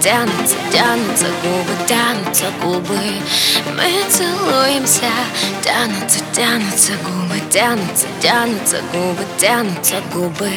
Тянутся, тянутся губы, тянутся губы. Мы целуемся. Тянутся, тянутся губы, тянутся, тянутся губы, тянутся губы.